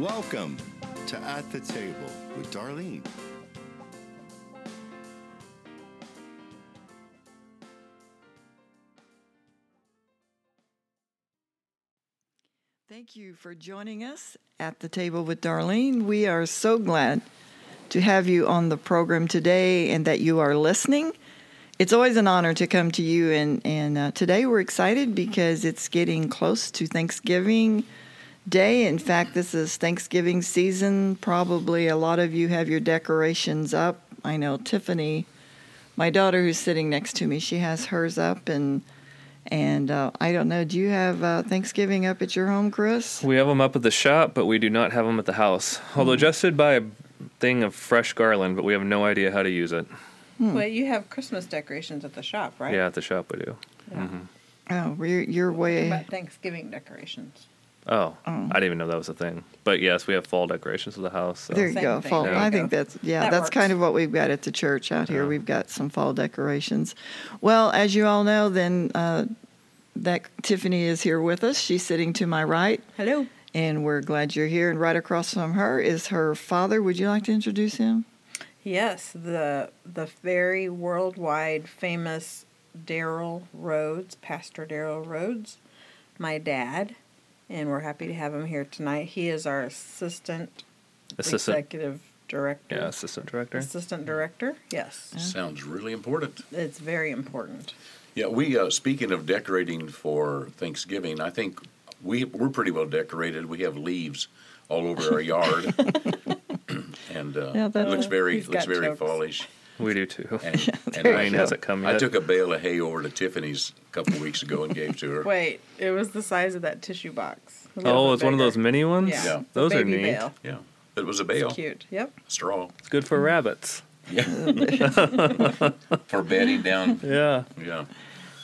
Welcome to At the Table with Darlene. Thank you for joining us at the table with Darlene. We are so glad to have you on the program today and that you are listening. It's always an honor to come to you, and, and uh, today we're excited because it's getting close to Thanksgiving Day. In fact, this is Thanksgiving season. Probably a lot of you have your decorations up. I know Tiffany, my daughter who's sitting next to me, she has hers up, and and uh, I don't know. Do you have uh, Thanksgiving up at your home, Chris? We have them up at the shop, but we do not have them at the house. Although Jess did buy a thing of fresh garland, but we have no idea how to use it. But you have Christmas decorations at the shop, right? Yeah, at the shop we do. Yeah. Oh, you're, you're What way. about Thanksgiving decorations? Oh, I didn't even know that was a thing. But yes, we have fall decorations of the house. So. There you Same go. Fall. There you I go. think that's yeah. That that's works. kind of what we've got at the church out here. Yeah. We've got some fall decorations. Well, as you all know, then uh, that Tiffany is here with us. She's sitting to my right, Hello. and we're glad you're here. And right across from her is her father. Would you like to introduce him? Yes, the the very worldwide famous Daryl Rhodes, Pastor Daryl Rhodes, my dad, and we're happy to have him here tonight. He is our assistant, Assistant. executive director. Yeah, assistant director. Assistant director. Yes, Sounds really important. it's very important. Yeah, we uh, speaking of decorating for Thanksgiving, I think we we're pretty well decorated. We have leaves all over our yard, and uh, Yeah, that- it looks very looks very jokes. fallish. We do too. And, and I, Rain hasn't come yet. I took a bale of hay over to Tiffany's a couple weeks ago and gave to her. Wait, it was the size of that tissue box. A oh, bit it's one of those mini ones. Yeah, Yeah. the those are neat. bale. Yeah, it was a bale, It's cute. Yep. straw. It's good for rabbits. Yeah, for bedding down. Yeah. Yeah,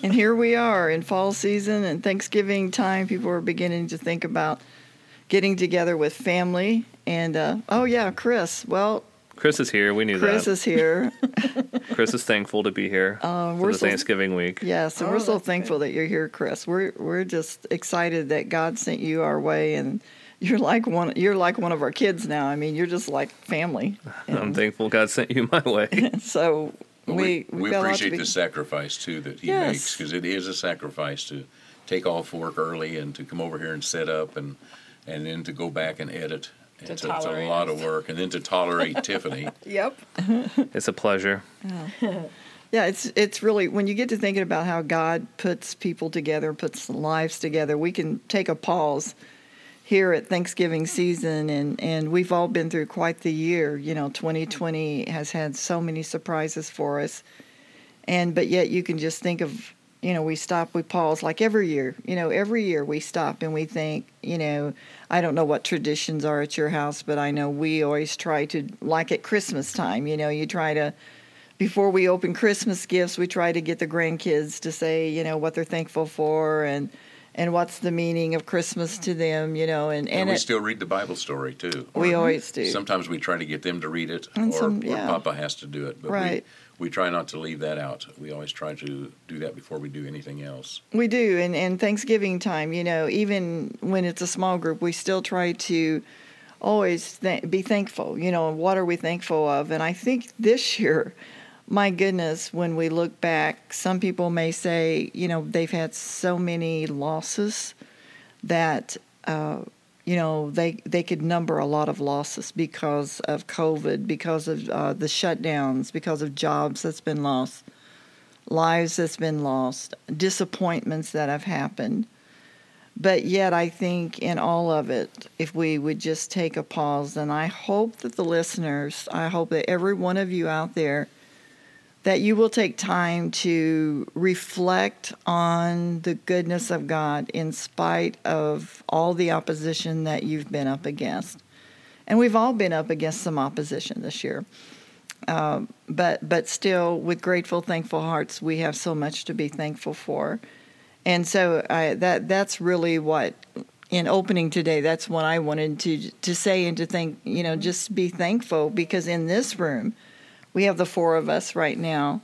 And here we are in fall season and Thanksgiving time. People are beginning to think about getting together with family. And uh, oh yeah, Chris. Well, Chris is here. We knew that Chris is here. Chris is thankful to be here Uh, for we're the so- Thanksgiving week. Yeah, so Oh, we're so that's thankful that you're here, Chris. We're we're just excited that God sent you our way, and you're like one you're like one of our kids now. I mean, you're just like family. I'm thankful God sent you my way. so Well, we we, we've we got a lot to appreciate be- the sacrifice too that he Yes. makes because it is a sacrifice to take off work early and to come over here and set up and and then to go back and edit. To It's, a, it's a lot of work, and then to tolerate Tiffany. Yep. It's a pleasure. Yeah, it's it's really when you get to thinking about how God puts people together, puts lives together, we can take a pause here at Thanksgiving season and and we've all been through quite the year. You know, 2020 has had so many surprises for us. And but yet you can just think of, you know, we stop, we pause like every year. You know, every year we stop and we think, you know, I don't know what traditions are at your house, but I know we always try to like at Christmas time, you know, you try to before we open Christmas gifts, we try to get the grandkids to say, you know, what they're thankful for and and what's the meaning of Christmas to them, you know, and And, and we it, still read the Bible story too. we always do. Sometimes we try to get them to read it, or, some- or. Papa has to do it. But Right. we, we try not to leave that out. We always try to do that before we do anything else. We do, and and Thanksgiving time, you know, even when it's a small group, we still try to always th- be thankful. You know, what are we thankful of? And I think this year, my goodness, when we look back, some people may say, you know, they've had so many losses that. Uh, you know they they could number a lot of losses because of COVID, because of uh, the shutdowns, because of jobs that's been lost, lives that's been lost, disappointments that have happened. But yet, I think in all of it, if we would just take a pause, and I hope that the listeners, I hope that every one of you out there, that you will take time to reflect on the goodness of God in spite of all the opposition that you've been up against. And we've all been up against some opposition this year. Um, but but still, with grateful, thankful hearts, we have so much to be thankful for. And so I, that that's really what in opening today. That's what I wanted to to say and to think. You know, just be thankful because in this room, we have the four of us right now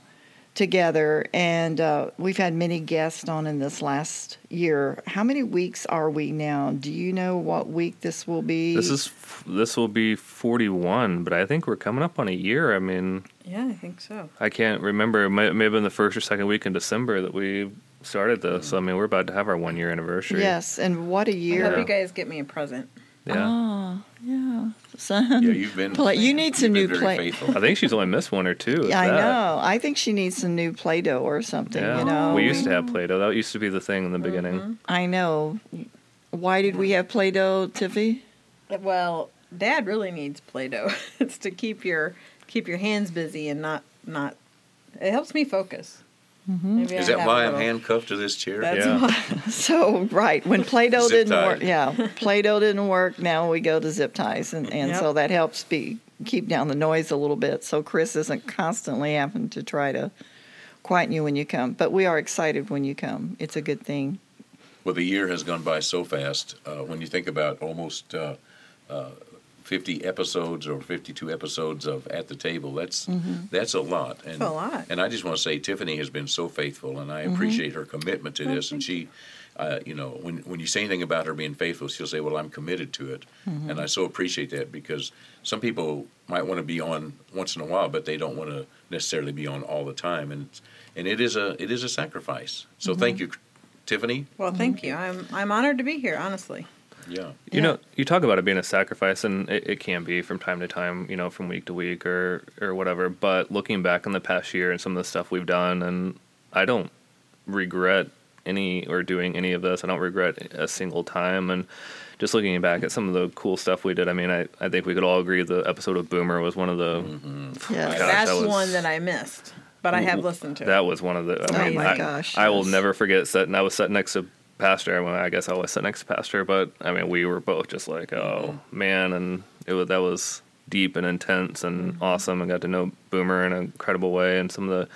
together, and uh, we've had many guests on in this last year. How many weeks are we now? Do you know what week this will be? This is this will be 41, but I think we're coming up on a year. I mean, Yeah, I think so. I can't remember. It may, may have been the first or second week in December that we started this. So, I mean, we're about to have our one year anniversary. yes, and what a year! I hope you guys get me a present. Yeah. Oh, yeah, son. Yeah, you've been. Play- you need some new play. faithful. I think she's only missed one or two. Yeah, I that. know. I think she needs some new Play-Doh or something. Yeah. You know, we used to have Play-Doh. That used to be the thing in the beginning. Mm-hmm. I know. Why did we have Play-Doh, Tiffy? Well, Dad really needs Play-Doh. it's to keep your keep your hands busy and not not. It helps me focus. Maybe Is that why I'm handcuffed to this chair? That's Yeah. why. So right when Play-Doh didn't work, yeah, Play-Doh didn't work. Now we go to zip ties, and, and Yep. so that helps be keep down the noise a little bit. So Chris isn't constantly having to try to quieten you when you come. But we are excited when you come. It's a good thing. Well, the year has gone by so fast. Uh, when you think about almost uh, uh, 50 episodes or 52 episodes of At the Table, that's mm-hmm. that's a lot. And, a lot. And I just want to say Tiffany has been so faithful, and I mm-hmm. appreciate her commitment to this. And she, uh, you know, when when you say anything about her being faithful, she'll say, "Well, I'm committed to it," mm-hmm. and I so appreciate that because some people might want to be on once in a while, but they don't want to necessarily be on all the time, and and it is a it is a sacrifice. So thank you, Tiffany. Well, thank you. I'm I'm honored to be here. Honestly. Yeah. You know, you talk about it being a sacrifice, and it, it can be from time to time, you know, from week to week or or whatever. But looking back on the past year and some of the stuff we've done, and I don't regret any or doing any of this. I don't regret a single time. And just looking back at some of the cool stuff we did, I mean, I, I think we could all agree the episode of Boomer was one of the mm-hmm. Yeah, Gosh, That's that was- one that I missed, but I have listened to. that was one of the. I Oh mean, my I, gosh, I will never forget sitting. I was sitting next to Pastor. Well, I guess I was sitting next to Pastor, but I mean, we were both just like, oh man, and it was that was deep and intense and awesome. and got to know Boomer in an incredible way, and some of the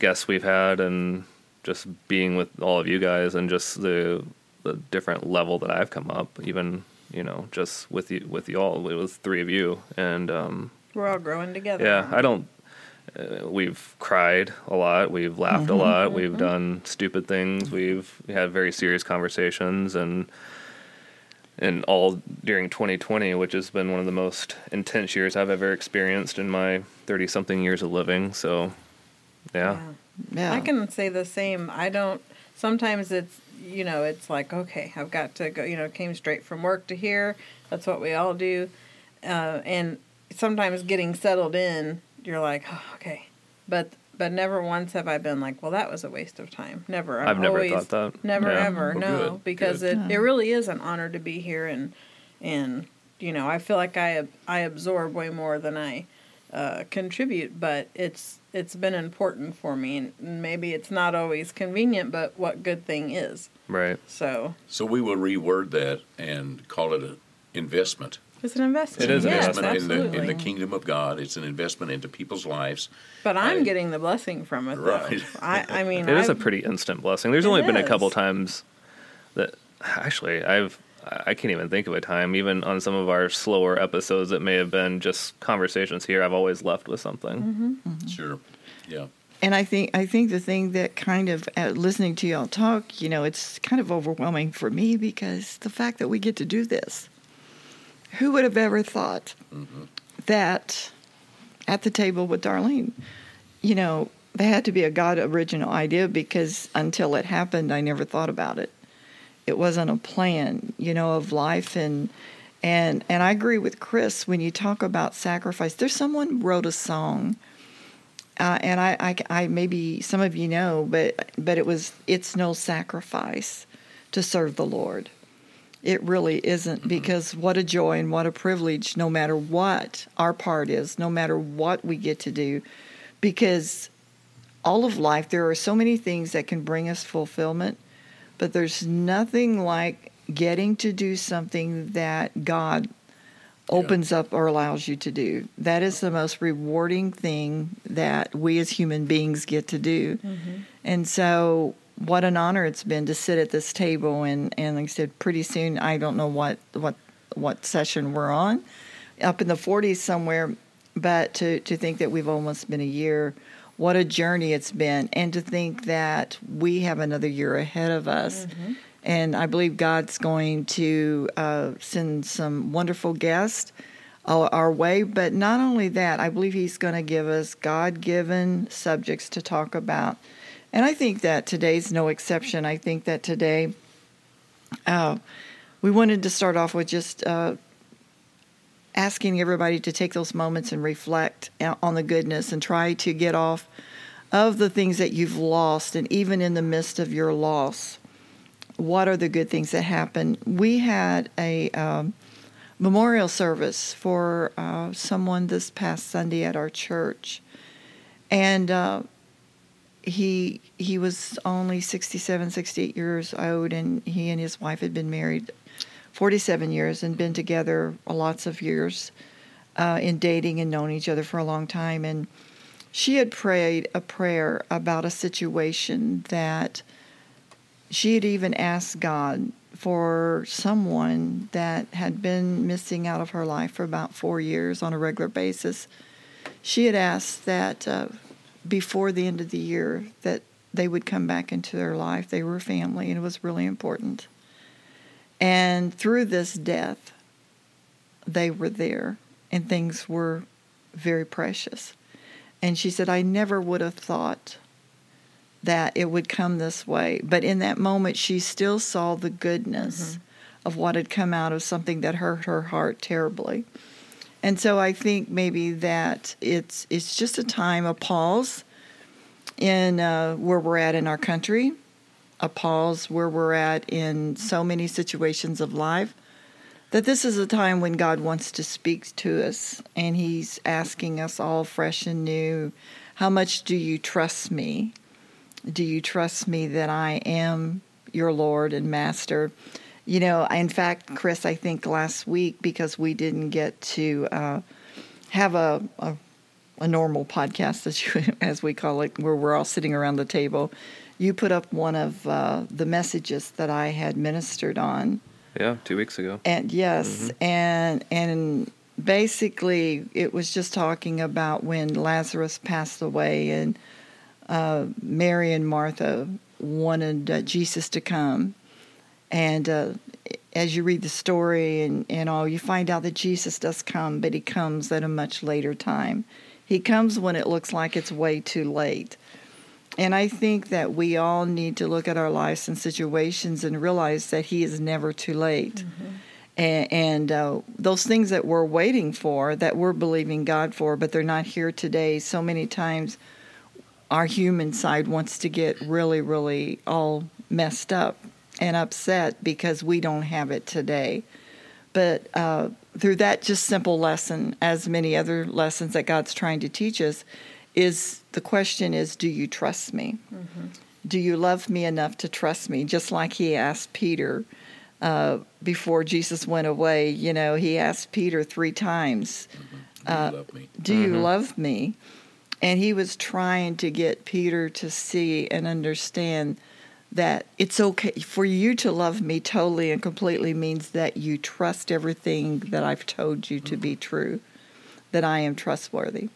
guests we've had, and just being with all of you guys, and just the the different level that I've come up, even you know, just with you with you all, it was three of you, and um, We're all growing together. yeah, I don't. Uh, we've cried a lot. We've laughed a lot. We've done stupid things. We've had very serious conversations, and and all during 2020, which has been one of the most intense years I've ever experienced in my 30 something years of living. So, yeah, Yeah. I can say the same. I don't. Sometimes it's you know it's like okay, I've got to go. You know, came straight from work to here. That's what we all do. Uh, and sometimes getting settled in, you're like, oh, okay, but but never once have I been like, well, that was a waste of time. Never. I'm I've never always, thought that. Never Yeah. ever. Well, no, good, because good. it it really is an honor to be here and and you know I feel like I I absorb way more than I uh, contribute, but it's it's been important for me, and maybe it's not always convenient, but what good thing is. right. So So we will reword that and call it an investment. It's an investment. It is an yes, investment in the in the kingdom of God. It's an investment into people's lives. but I'm I- getting the blessing from it. Though. Right. I I mean It is a I've- pretty instant blessing. There's It only been a couple times that actually I've I can't even think of a time, even on some of our slower episodes that may have been just conversations here. I've always left with something. Mm-hmm. Sure. Yeah. And I think I think the thing that kind of uh, listening to y'all talk, you know, it's kind of overwhelming for me because the fact that we get to do this. Who would have ever thought that at the table with Darlene, you know, there had to be a God original idea because until it happened, I never thought about it. It wasn't a plan, you know, of life and and and I agree with Chris when you talk about sacrifice. There's someone wrote a song uh, and I, I, I maybe some of you know, but but it was it's no sacrifice to serve the Lord. It really isn't mm-hmm. because what a joy and what a privilege, no matter what our part is, no matter what we get to do, because all of life there are so many things that can bring us fulfillment, but there's nothing like getting to do something that God opens up or allows you to do. That is the most rewarding thing that we as human beings get to do. Mm-hmm. And so what an honor it's been to sit at this table and, and like I said, pretty soon I don't know what what what session we're on. Up in the forties somewhere, but to, to think that we've almost been a year what a journey it's been, and to think that we have another year ahead of us. And I believe God's going to uh, send some wonderful guests our our way. But not only that, I believe He's going to give us God given subjects to talk about. And I think that today's no exception. I think that today uh, we wanted to start off with just uh, asking everybody to take those moments and reflect on the goodness and try to get off of the things that you've lost. And even in the midst of your loss, what are the good things that happen? We had a um, memorial service for uh, someone this past Sunday at our church, and uh, he he was only 67, 68 years old, and he and his wife had been married 47 years and been together lots of years uh, in dating and known each other for a long time, and she had prayed a prayer about a situation that she had even asked God for someone that had been missing out of her life for about four years on a regular basis. She had asked that uh, before the end of the year that they would come back into their life. They were family, and it was really important. And through this death, they were there, and things were very precious. And she said, I never would have thought that it would come this way. But in that moment, she still saw the goodness mm-hmm. of what had come out of something that hurt her heart terribly. And so I think maybe that it's it's just a time, a pause in uh, where we're at in our country, a pause where we're at in so many situations of life. That this is a time when God wants to speak to us, and He's asking us all fresh and new, how much do you trust me? Do you trust me that I am your Lord and Master? You know, in fact, Chris, I think last week, because we didn't get to uh, have a, a, a normal podcast, as, you, as we call it, where we're all sitting around the table, you put up one of uh, the messages that I had ministered on. Yeah, two weeks ago. And yes, mm-hmm. and and basically it was just talking about when Lazarus passed away and uh, Mary and Martha wanted uh, Jesus to come. And uh, as you read the story and, and all, you find out that Jesus does come, but he comes at a much later time. He comes when it looks like it's way too late. And I think that we all need to look at our lives and situations and realize that he is never too late. Mm-hmm. And, and uh, those things that we're waiting for, that we're believing God for, but they're not here today, so many times our human side wants to get really, really all messed up and upset because we don't have it today. But uh, through that just simple lesson, as many other lessons that God's trying to teach us, is the question is, do you trust me? Mm-hmm. Do you love me enough to trust me? Just like he asked Peter uh, before Jesus went away. You know, he asked Peter three times, mm-hmm. Do you uh, love me? Do mm-hmm. you love me? And he was trying to get Peter to see and understand that it's okay for you to love me totally and completely means that you trust everything that I've told you to be true, that I am trustworthy.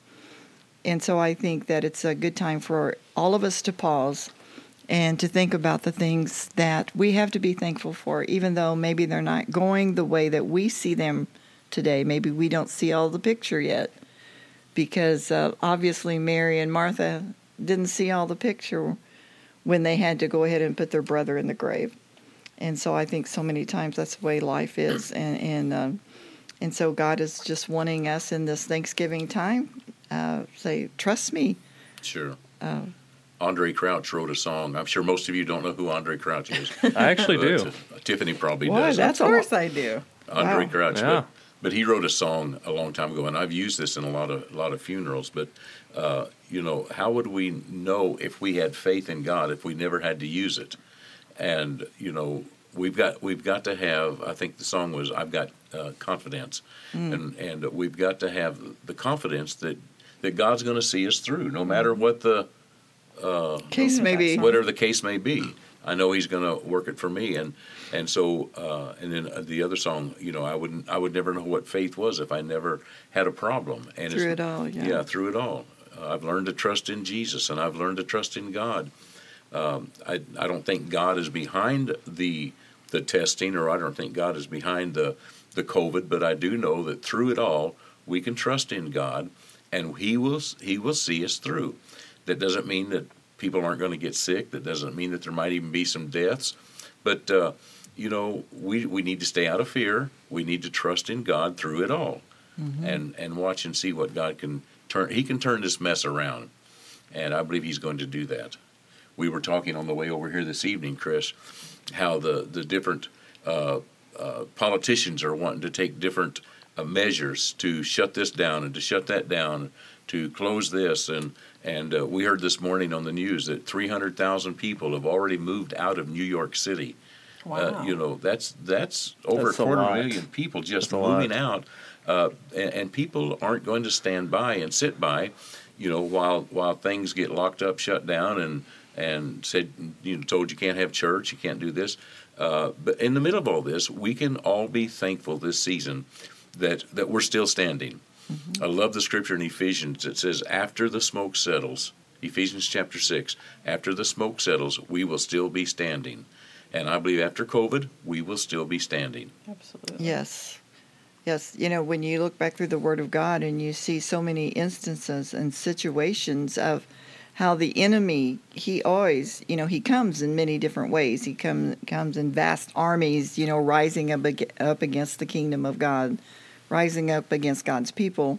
And so I think that it's a good time for all of us to pause and to think about the things that we have to be thankful for, even though maybe they're not going the way that we see them today. Maybe we don't see all the picture yet because uh, obviously Mary and Martha didn't see all the picture when they had to go ahead and put their brother in the grave. And so I think so many times that's the way life is, and and uh, and so God is just wanting us in this Thanksgiving time, uh, say, trust me. Sure. Uh, Andraé Crouch wrote a song. I'm sure most of you don't know who Andraé Crouch is. I actually do. Tiffany probably Why, does. That's of course I do. Andraé wow. Crouch. Yeah. But but he wrote a song a long time ago, and I've used this in a lot of a lot of funerals. But uh, you know, how would we know if we had faith in God if we never had to use it? And you know, we've got we've got to have. I think the song was "I've got uh, confidence," mm. and and we've got to have the confidence that that God's going to see us through, no matter what the uh, case may be, whatever the case may be. I know He's going to work it for me, and and so, uh, and then uh, the other song, you know, I wouldn't, I would never know what faith was if I never had a problem. And through it all, yeah. Yeah, through it all. Uh, I've learned to trust in Jesus, and I've learned to trust in God. Um, I, I don't think God is behind the the testing, or I don't think God is behind the the COVID, but I do know that through it all, we can trust in God, and He will He will see us through. That doesn't mean that people aren't going to get sick. That doesn't mean that there might even be some deaths, but uh, you know we we need to stay out of fear. We need to trust in God through it all, mm-hmm. and and watch and see what God can turn. He can turn this mess around, and I believe He's going to do that. We were talking on the way over here this evening, Chris, how the the different uh, uh, politicians are wanting to take different uh, measures to shut this down and to shut that down, to close this. And and uh, we heard this morning on the news that 300,000 people have already moved out of New York City. Uh, wow. you know that's that's over that's a quarter a million people just moving out, uh, and, and people aren't going to stand by and sit by, you know, while while things get locked up, shut down, and and said you know told you can't have church, you can't do this. Uh, but in the middle of all this, we can all be thankful this season that that we're still standing. Mm-hmm. I love the scripture in Ephesians. It says, "After the smoke settles." Ephesians chapter six. After the smoke settles, we will still be standing, and I believe after COVID, we will still be standing. Absolutely. Yes. Yes, you know, when you look back through the Word of God and you see so many instances and situations of how the enemy he always you know he comes in many different ways he comes comes in vast armies you know rising up up against the kingdom of God rising up against God's people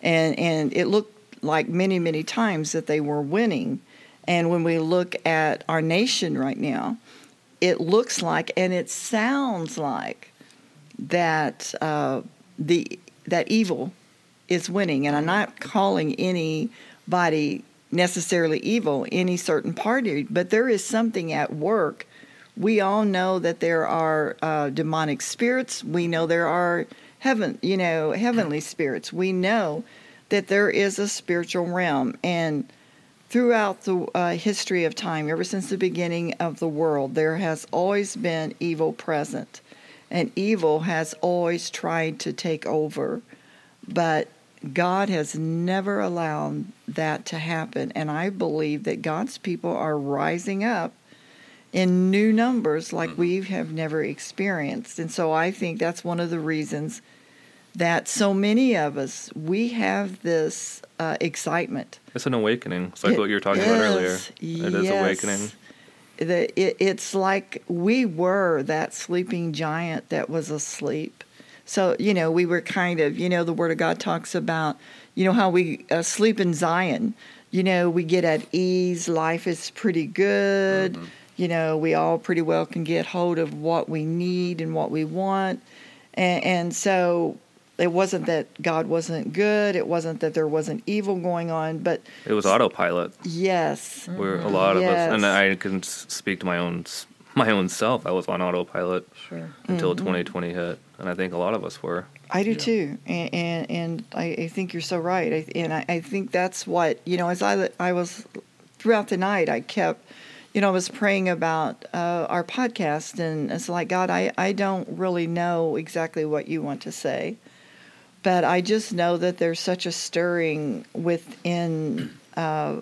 and and it looked like many many times that they were winning and when we look at our nation right now it looks like and it sounds like that uh, the that evil is winning and I'm not calling anybody necessarily evil, any certain party, but there is something at work. We all know that there are uh, demonic spirits. We know there are heaven, you know, heavenly spirits. We know that there is a spiritual realm, and throughout the uh, history of time, ever since the beginning of the world, there has always been evil present, and evil has always tried to take over. But God has never allowed that to happen. And I believe that God's people are rising up in new numbers like mm-hmm. we have never experienced. And so I think that's one of the reasons that so many of us, we have this uh, excitement. It's an awakening. It's like it what you were talking is, about earlier. It yes. is awakening. The, it, it's like we were that sleeping giant that was asleep so, you know, we were kind of, you know, the Word of God talks about, you know, how we uh, sleep in Zion. You know, we get at ease, life is pretty good. Mm-hmm. You know, we all pretty well can get hold of what we need and what we want. And, and so it wasn't that God wasn't good. It wasn't that there wasn't evil going on, but it was autopilot. Yes, where a lot of yes. us, and I can speak to my own my own self. I was on autopilot sure. until mm-hmm. 2020 hit and I think a lot of us were. I do yeah. too, and and, and I, I, think you're so right. I, and I, I think that's what you know. As I I was throughout the night, I kept, you know, I was praying about uh, our podcast, and it's like God, I I don't really know exactly what you want to say, but I just know that there's such a stirring within uh,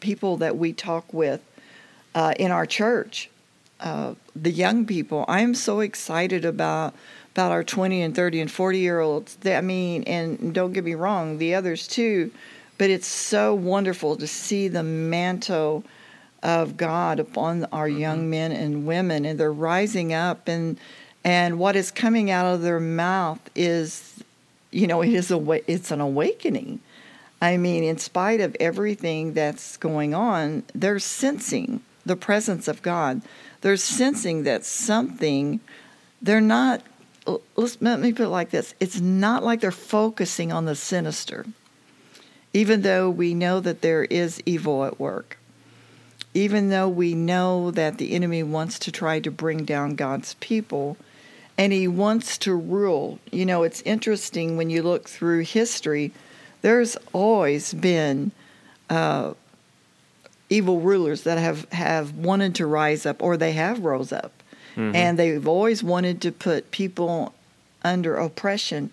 people that we talk with uh, in our church uh, the young people. I'm so excited about about our 20 and 30 and 40 year olds. I mean, and don't get me wrong, the others too, but it's so wonderful to see the mantle of God upon our mm-hmm. young men and women, and they're rising up, and and what is coming out of their mouth is, you know, it is a it's an awakening. I mean, in spite of everything that's going on, they're sensing the presence of God they're sensing that something, they're not, let's, let me put it like this it's not like they're focusing on the sinister, even though we know that there is evil at work. Even though we know that the enemy wants to try to bring down God's people and he wants to rule. You know, it's interesting when you look through history, there's always been uh, evil rulers that have, have wanted to rise up or they have rose up. Mm-hmm. And they've always wanted to put people under oppression.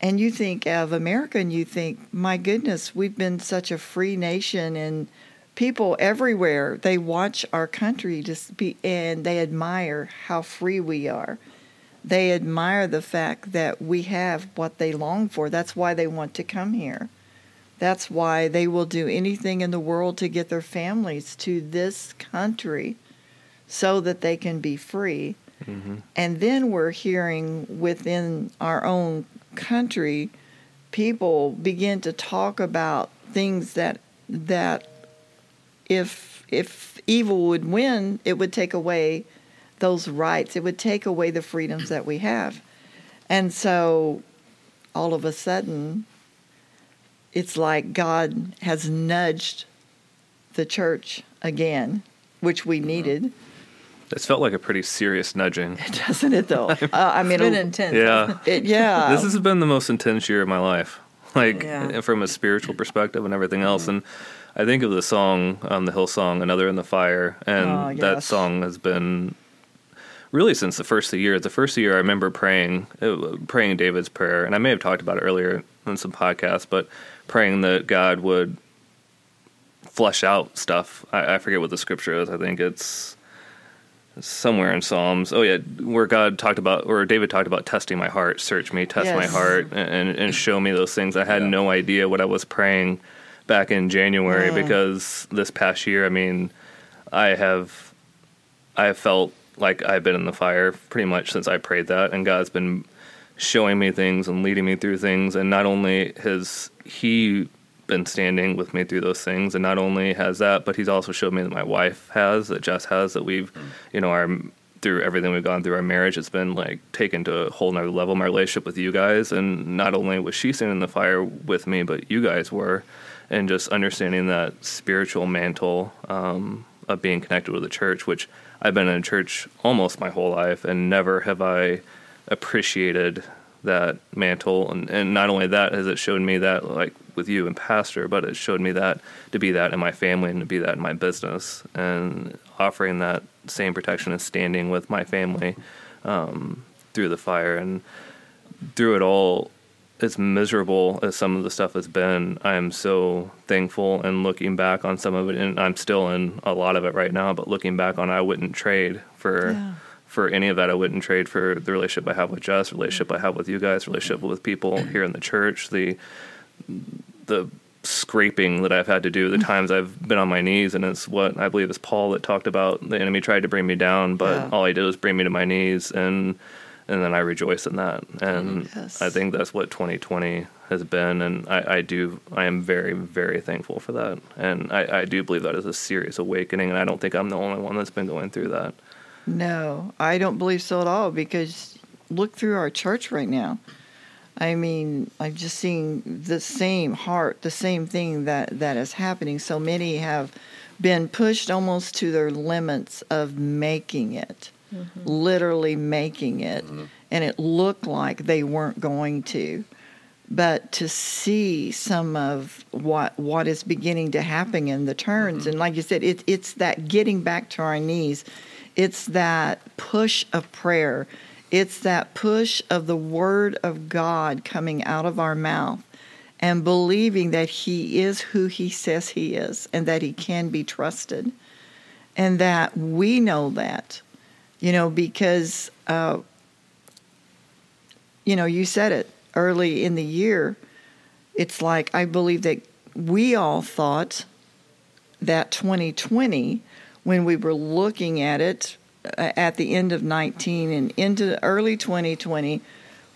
and you think of America and you think, my goodness, we've been such a free nation and people everywhere they watch our country just be and they admire how free we are. They admire the fact that we have what they long for. That's why they want to come here. That's why they will do anything in the world to get their families to this country so that they can be free. Mm-hmm. And then we're hearing within our own country people begin to talk about things that that if if evil would win, it would take away those rights. It would take away the freedoms that we have. And so all of a sudden it's like God has nudged the church again, which we needed. It's felt like a pretty serious nudging. Doesn't it though? Uh, I mean, It's been a- intense. Yeah. it, yeah. this has been the most intense year of my life like Yeah. from a spiritual perspective and everything else and i think of the song on the Hillsong another in the fire and Oh, that song has been really since the first of the year the first of the year i remember praying uh, praying david's prayer and i may have talked about it earlier in some podcasts but praying that god would flesh out stuff i, I forget what the scripture is i think it's somewhere in Psalms. Oh yeah, where God talked about, or David talked about testing my heart, search me, test my heart, and and show me those things. I had Yeah. no idea what I was praying back in January Mm. because this past year, I mean, I have, I have felt like I've been in the fire pretty much since I prayed that, and God's been showing me things and leading me through things, and not only has He been standing with me through those things, and not only has that, but He's also showed me that my wife has, that Jess has, that we've, you know, our through everything we've gone through our marriage, it's been like taken to a whole nother level. My relationship with you guys, and not only was she standing in the fire with me, but you guys were, and just understanding that spiritual mantle um, of being connected with the church, which I've been in a church almost my whole life, and never have I appreciated that mantle. And, and not only that, has it showed me that, like with you and Pastor, but it showed me that to be that in my family and to be that in my business, and offering that same protection and standing with my family um, through the fire and through it all as miserable as some of the stuff has been, I am so thankful and looking back on some of it, and I'm still in a lot of it right now. But looking back on, I wouldn't trade for Yeah. for any of that. I wouldn't trade for the relationship I have with Jess, relationship I have with you guys, relationship with people here in the church, the the scraping that I've had to do, the mm-hmm. times I've been on my knees, and it's what I believe is Paul that talked about the enemy tried to bring me down, but Yeah. all he did was bring me to my knees, and and then I rejoice in that, and mm-hmm. Yes. I think that's what 2020 has been, and I, I do I am very very thankful for that, and I, I do believe that is a serious awakening, and I don't think I'm the only one that's been going through that. No, I don't believe so at all because look through our church right now. I mean, I'm just seeing the same heart, the same thing that, that is happening. So many have been pushed almost to their limits of making it, Mm-hmm. literally making it. Mm-hmm. And it looked like they weren't going to. But to see some of what what is beginning to happen in the turns, mm-hmm. and like you said, it, it's that getting back to our knees. It's that push of prayer. It's that push of the Word of God coming out of our mouth and believing that He is who He says He is and that He can be trusted. And that we know that, you know, because, uh, you know, you said it early in the year. It's like I believe that we all thought that 2020, when we were looking at it uh, at the end of 19 and into early 2020,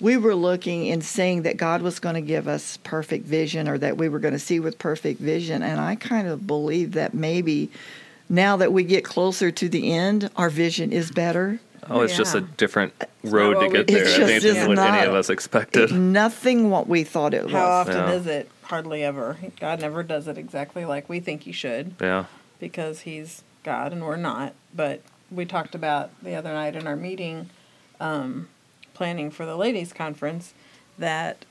we were looking and saying that God was going to give us perfect vision or that we were going to see with perfect vision. And I kind of believe that maybe now that we get closer to the end, our vision is better. Oh, it's just a different road to what we- get there. It's I think just this is is what any of us expected. Nothing what we thought it was. How often Yeah. is it? Hardly ever. God never does it exactly like we think He should yeah. because He's God and we're not. But we talked about the other night in our meeting, um, planning for the ladies' conference, that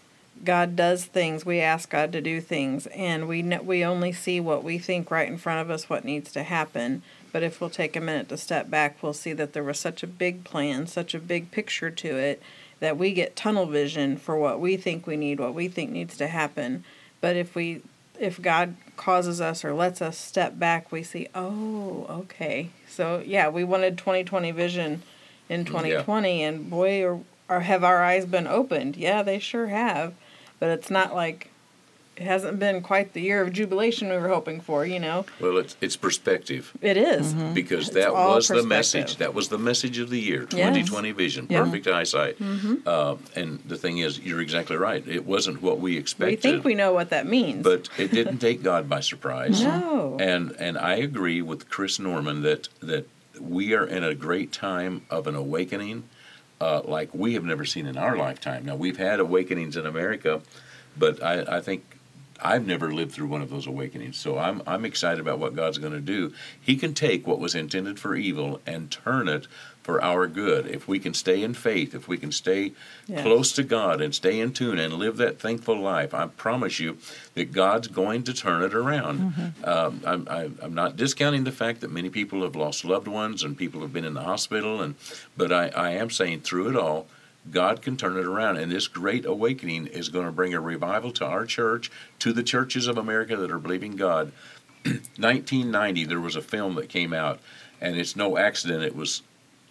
God does things. We ask God to do things, and we kn- we only see what we think right in front of us, what needs to happen. But if we'll take a minute to step back, we'll see that there was such a big plan, such a big picture to it. that we get tunnel vision for what we think we need, what we think needs to happen. But if we if God causes us or lets us step back, we see, oh, okay. So yeah, we wanted 2020 vision in 2020, and boy, or, or have our eyes been opened? Yeah, they sure have. But it's not like it hasn't been quite the year of jubilation we were hoping for, you know. Well, it's it's perspective It is. because It's that was the message. That was the message of the year. Yes. 2020 vision, Yeah. Mm-hmm. perfect eyesight. Uh, and the thing is, you're exactly right. It wasn't what we expected. We think we know what that means. but it didn't take God by surprise. no. And and I agree with Chris Norman that that we are in a great time of an awakening, uh, like we have never seen in our lifetime. Now we've had awakenings in America, but I, I think I've never lived through one of those awakenings. So I'm I'm excited about what God's going to do. He can take what was intended for evil and turn it for our good. If we can stay in faith, if we can stay Yes. close to God and stay in tune and live that thankful life, I promise you that God's going to turn it around. Um, I'm, I'm I'm not discounting the fact that many people have lost loved ones and people have been in the hospital, and but I, I am saying through it all, God can turn it around, and this great awakening is going to bring a revival to our church, to the churches of America that are believing God. 1990, there was a film that came out, and it's no accident. It was,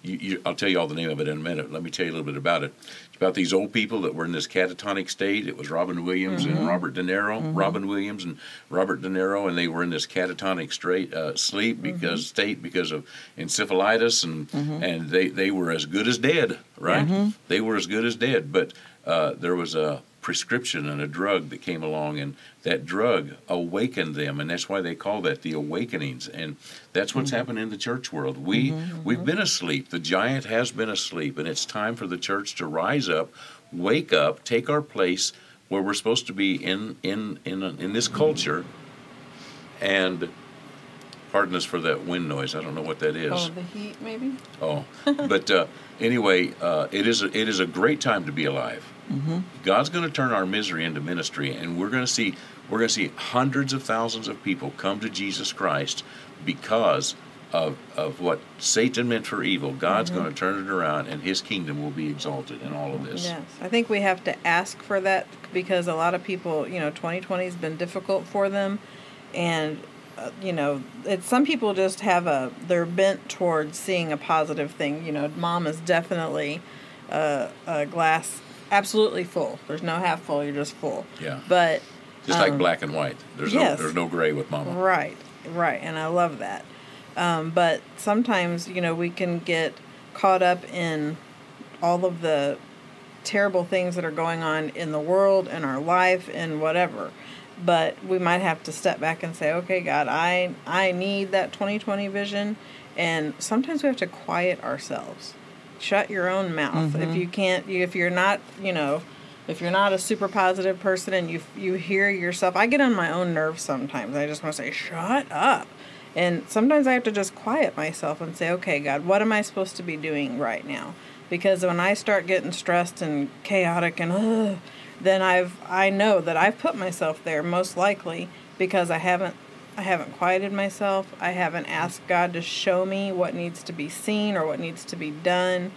you, you, I'll tell you all the name of it in a minute. Let me tell you a little bit about it. About these old people that were in this catatonic state. It was Robin Williams and mm-hmm. Robert De Niro. Mm-hmm. Robin Williams and Robert De Niro, and they were in this catatonic straight uh, sleep mm-hmm. because state because of encephalitis, and and they they were as good as dead. Right? They were as good as dead, but uh, there was a prescription and a drug that came along and that drug awakened them and that's why they call that the awakenings and that's what's happened in the church world. We we've been asleep. The giant has been asleep and it's time for the church to rise up wake up take our place where we're supposed to be in in in in this culture and pardon us for that wind noise i don't know what that is. Oh, the heat, maybe? Oh, but uh, anyway, uh, it is a, it is a great time to be alive. Mm-hmm. God's going to turn our misery into ministry, and we're going to see we're going to see hundreds of thousands of people come to Jesus Christ because of of what Satan meant for evil. God's Mm-hmm. going to turn it around, and His kingdom will be exalted in all of this. Yes, I think we have to ask for that because a lot of people, you know, 2020 has been difficult for them, and uh, you know, it's some people just have a they're bent towards seeing a positive thing. You know, mom is definitely uh, a glass absolutely full. There's no half full. You're just full. Yeah. But Just like Um, black and white. There's yes. no there's no gray with Mama. Right, right, and I love that. Um, but sometimes, you know, we can get caught up in all of the terrible things that are going on in the world, in our life, and whatever. But we might have to step back and say, "Okay, God, I I need that 2020 vision." And sometimes we have to quiet ourselves. Shut your own mouth. If mm-hmm. you can't, if you're not, you know, if you're not a super positive person and you you hear yourself i get on my own nerves sometimes. I just want to say shut up. And sometimes i have to just quiet myself and say okay god what am i supposed to be doing right now? Because when i start getting stressed and chaotic and Ugh, then i've i know that i've put myself there most likely because i haven't i haven't quieted myself i haven't asked god to show me what needs to be seen or what needs to be done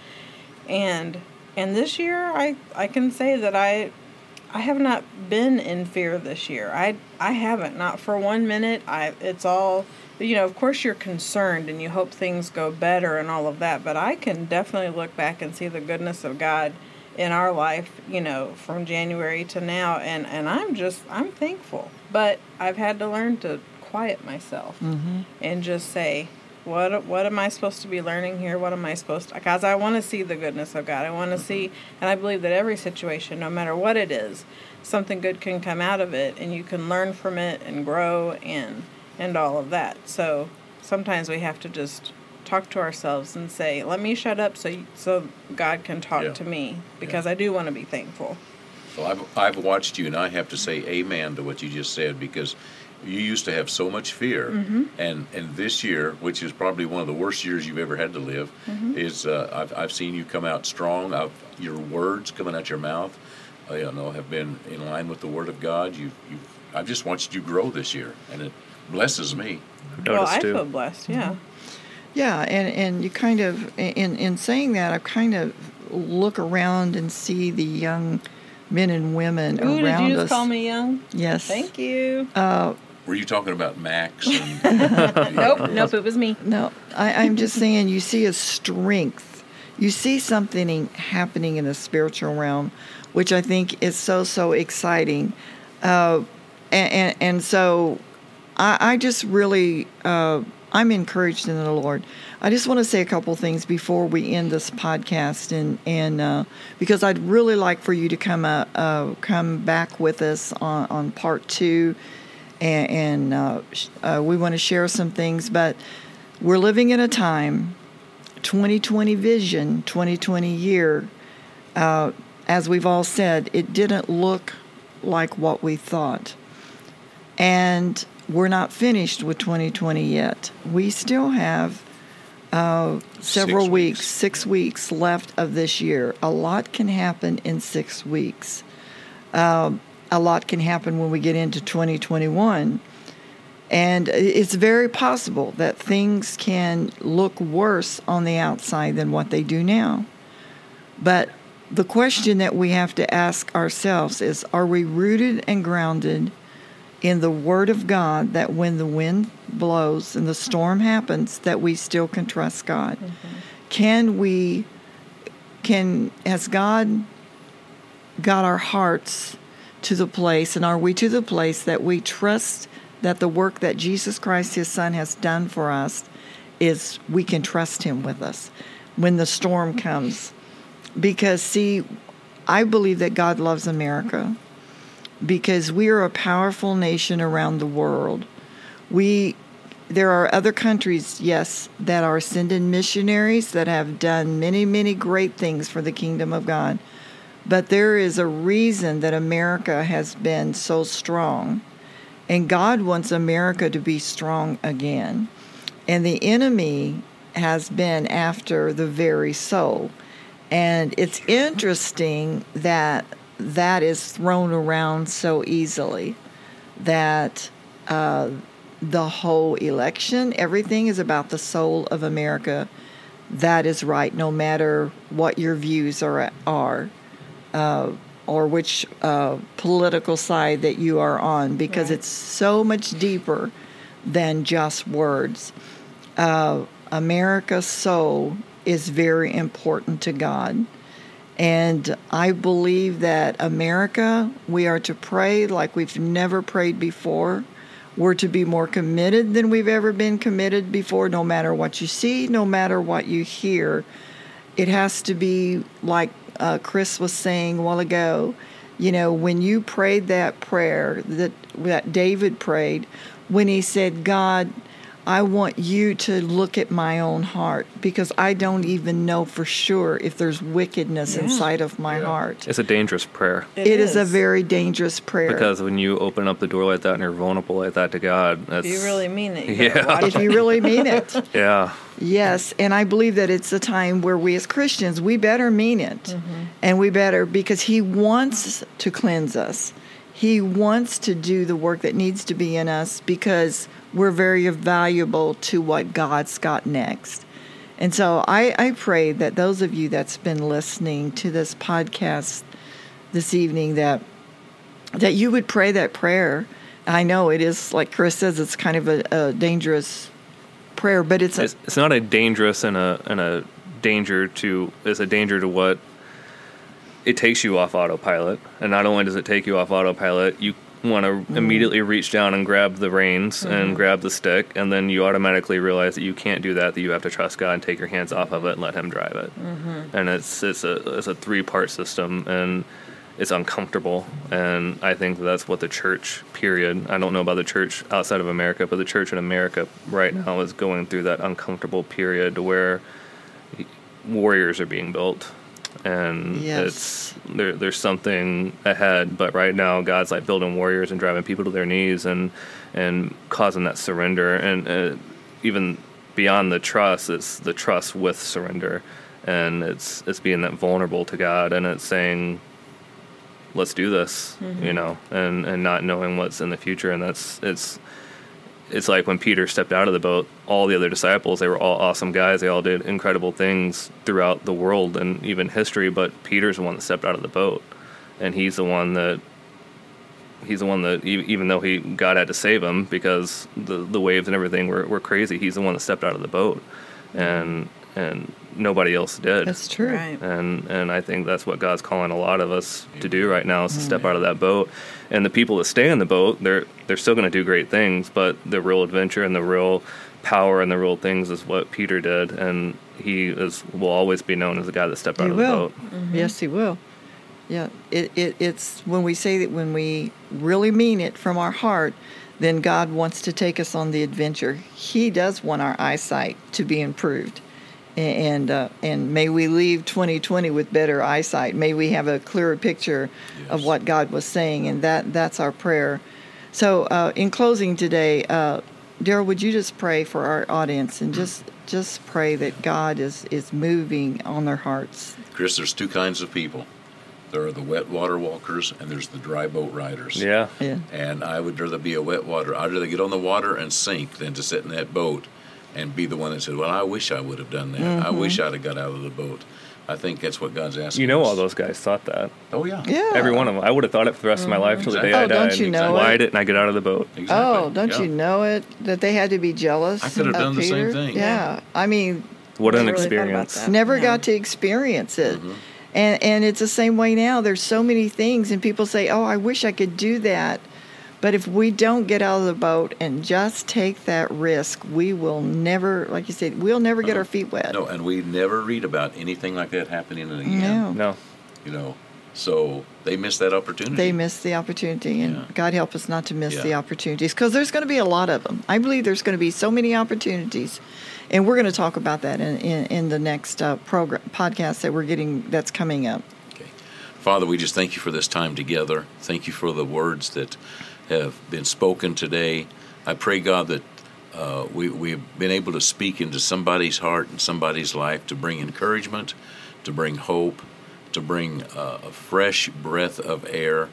and and this year I I can say that I I have not been in fear this year. I I haven't not for one minute. I it's all you know, of course you're concerned and you hope things go better and all of that, but I can definitely look back and see the goodness of God in our life, you know, from January to now and and I'm just I'm thankful. But I've had to learn to quiet myself mm-hmm. and just say what what am I supposed to be learning here? What am I supposed to? Because I want to see the goodness of God. I want to see, mm-hmm. and I believe that every situation, no matter what it is, something good can come out of it, and you can learn from it and grow and and all of that. So sometimes we have to just talk to ourselves and say, "Let me shut up, so you, so God can talk Yeah. to me," because I do want to be thankful. Well, I've, I've watched you, and I have to say amen to what you just said because you used to have so much fear, and and this year, which is probably one of the worst years you've ever had to live, is uh, I've I've seen you come out strong. I've, your words coming out your mouth, uh, you know, have been in line with the Word of God. You you I've just watched you grow this year, and it blesses me. I've well, I too. feel blessed. Yeah. Yeah, and, and you kind of in in saying that I've kind of look around and see the young men and women Ooh, around did you just us. call me young? Yes. Thank you. Were you talking about Max? And, nope, nope, it was me. No, I, I'm just saying you see a strength. You see something happening in the spiritual realm, which I think is so, so exciting. Uh, and, and, and so I, I just really, uh, I'm encouraged in the Lord. I just want to say a couple things before we end this podcast, and and uh, because I'd really like for you to come uh, uh, come back with us on, on part two, and, and uh, uh, we want to share some things. But we're living in a time, 2020 vision, 2020 year. Uh, as we've all said, it didn't look like what we thought. And we're not finished with 2020 yet. We still have uh, several Six weeks, weeks. six weeks left of this year. A lot can happen in six weeks. Um, a lot can happen when we get into 2021. And it's very possible that things can look worse on the outside than what they do now. But the question that we have to ask ourselves is are we rooted and grounded in the word of God that when the wind blows and the storm happens that we still can trust God? Mm-hmm. Can we can has God got our hearts to the place and are we to the place that we trust that the work that Jesus Christ his son has done for us is we can trust him with us when the storm comes because see I believe that God loves America because we are a powerful nation around the world. We there are other countries, yes, that are sending missionaries that have done many, many great things for the kingdom of God. But there is a reason that America has been so strong. And God wants America to be strong again. And the enemy has been after the very soul. And it's interesting that that is thrown around so easily that uh, the whole election, everything is about the soul of America. That is right, no matter what your views are, are uh, or which uh, political side that you are on, because Right. it's so much deeper than just words. Uh, America's soul is very important to God. And I believe that America, we are to pray like we've never prayed before. We're to be more committed than we've ever been committed before, no matter what you see, no matter what you hear. It has to be like uh, Chris was saying a while ago. You know, when you prayed that prayer that, that David prayed, when he said, God, I want you to look at my own heart because I don't even know for sure if there's wickedness Yeah. inside of my heart. It's a dangerous prayer it is. a very dangerous prayer. because when you open up the door like that and you're vulnerable like that to God, that's If you really mean it, Yeah. better if you really mean it. yeah. Yes, and I believe that it's a time where we as Christians, we better mean it. Mm-hmm. And we better, because He wants to cleanse us. He wants to do the work that needs to be in us because we're very valuable to what God's got next. And so I, I pray that those of you that's been listening to this podcast this evening that that you would pray that prayer. I know it is like Chris says, it's kind of a, a dangerous prayer, but it's, a, It's, not a dangerous and a and a danger to it's a danger to what it takes you off autopilot. And not only does it take you off autopilot, you want to Mm-hmm. immediately reach down and grab the reins and grab the stick, and then you automatically realize that you can't do that. That you have to trust God and take your hands off of it and let Him drive it. Mm-hmm. And it's it's a it's a three part system, and it's uncomfortable. And I think that's what the church, period. I don't know about the church outside of America, but the church in America right now is going through that uncomfortable period where warriors are being built and Yes. it's there, there's something ahead but right now god's like building warriors and driving people to their knees and and causing that surrender. And uh, even beyond the trust it's the trust with surrender. And it's it's being that vulnerable to god and it's saying let's do this you know and and not knowing what's in the future. And that's it's it's like when Peter stepped out of the boat, all the other disciples, they were all awesome guys. They all did incredible things throughout the world and even history. But Peter's the one that stepped out of the boat, and he's the one that he's the one that even though he God had to save him because the the waves and everything were, were crazy. He's the one that stepped out of the boat, and and nobody else did. That's true. Right. and and I think that's what God's calling a lot of us to do right now is to step out of that boat. And the people that stay in the boat, they're they're still going to do great things, but the real adventure and the real power and the real things is what Peter did, and he is will always be known as the guy that stepped out He of will. the boat. Mm-hmm. Yes, he will. Yeah, it, it it's when we say that when we really mean it from our heart, then God wants to take us on the adventure. He does want our eyesight to be improved, A- and uh, and may we leave 2020 with better eyesight. May we have a clearer picture of what God was saying, and that that's our prayer. So, uh, in closing today, uh, Daryl, would you just pray for our audience and just just pray that God is is moving on their hearts. Chris, there's two kinds of people. There are the wet water walkers and there's the dry boat riders. Yeah, Yeah. And I would rather be a wet water. I'd rather get on the water and sink than to sit in that boat and be the one that said, "Well, I wish I would have done that. I Mm-hmm. wish I'd have got out of the boat." I think that's what God's asking. you know us. all those guys thought that. Oh yeah. Yeah. Every one of them. I would have thought it for the rest of my life till the day I Oh, died. don't you know Why it? didn't I get out of the boat? Exactly. Oh, don't Yeah. you know it? That they had to be jealous. I could have of done the same Peter? thing. Yeah. I mean, What an really experience. never Yeah. got to experience it. Mm-hmm. And and it's the same way now. There's so many things and people say, "Oh, I wish I could do that." But if we don't get out of the boat and just take that risk, we will never, like you said, we'll never get our feet wet. No, and we never read about anything like that happening again. No. No. You know, so they missed that opportunity. They missed the opportunity, and Yeah. God help us not to miss Yeah. the opportunities because there's going to be a lot of them. I believe there's going to be so many opportunities, and we're going to talk about that in, in, in the next uh, program podcast that we're getting that's coming up. Okay. Father, we just thank you for this time together. Thank you for the words that have been spoken today. I pray, God, that uh, we, we've been able to speak into somebody's heart and somebody's life to bring encouragement, to bring hope, to bring uh, a fresh breath of air.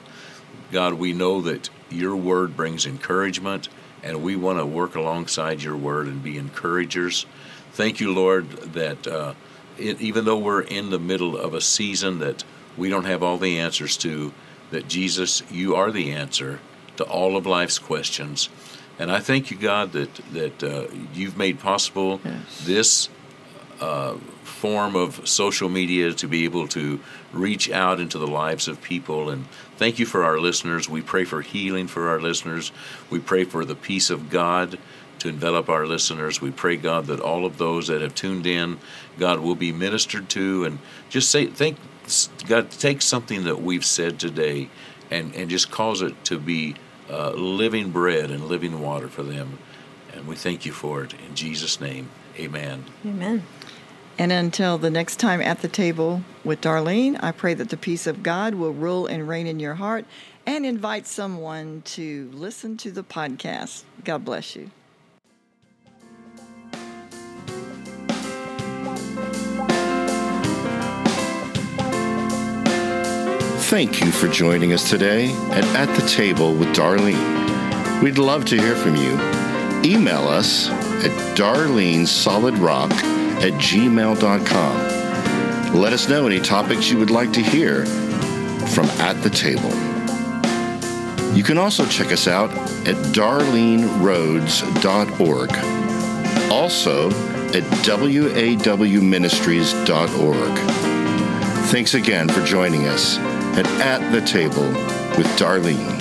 God, we know that your word brings encouragement, and we want to work alongside your word and be encouragers. Thank you, Lord, that uh, it, even though we're in the middle of a season that we don't have all the answers to, that Jesus, you are the answer to all of life's questions. And I thank you, God, that that uh, you've made possible Yes. this uh, form of social media to be able to reach out into the lives of people. And thank you for our listeners. We pray for healing for our listeners. We pray for the peace of God to envelop our listeners. We pray, God, that all of those that have tuned in, God, will be ministered to. And just say, think, God, take something that we've said today and, and just cause it to be uh, living bread and living water for them. And we thank you for it. In Jesus' name, amen. Amen. And until the next time at the table with Darlene, I pray that the peace of God will rule and reign in your heart and invite someone to listen to the podcast. God bless you. Thank you for joining us today at At the Table with Darlene. We'd love to hear from you. Email us at darlenesolidrock at gmail.com. Let us know any topics you would like to hear from At the Table. You can also check us out at darleneroads.org. Also at wawministries.org. Thanks again for joining us at At the Table with Darlene.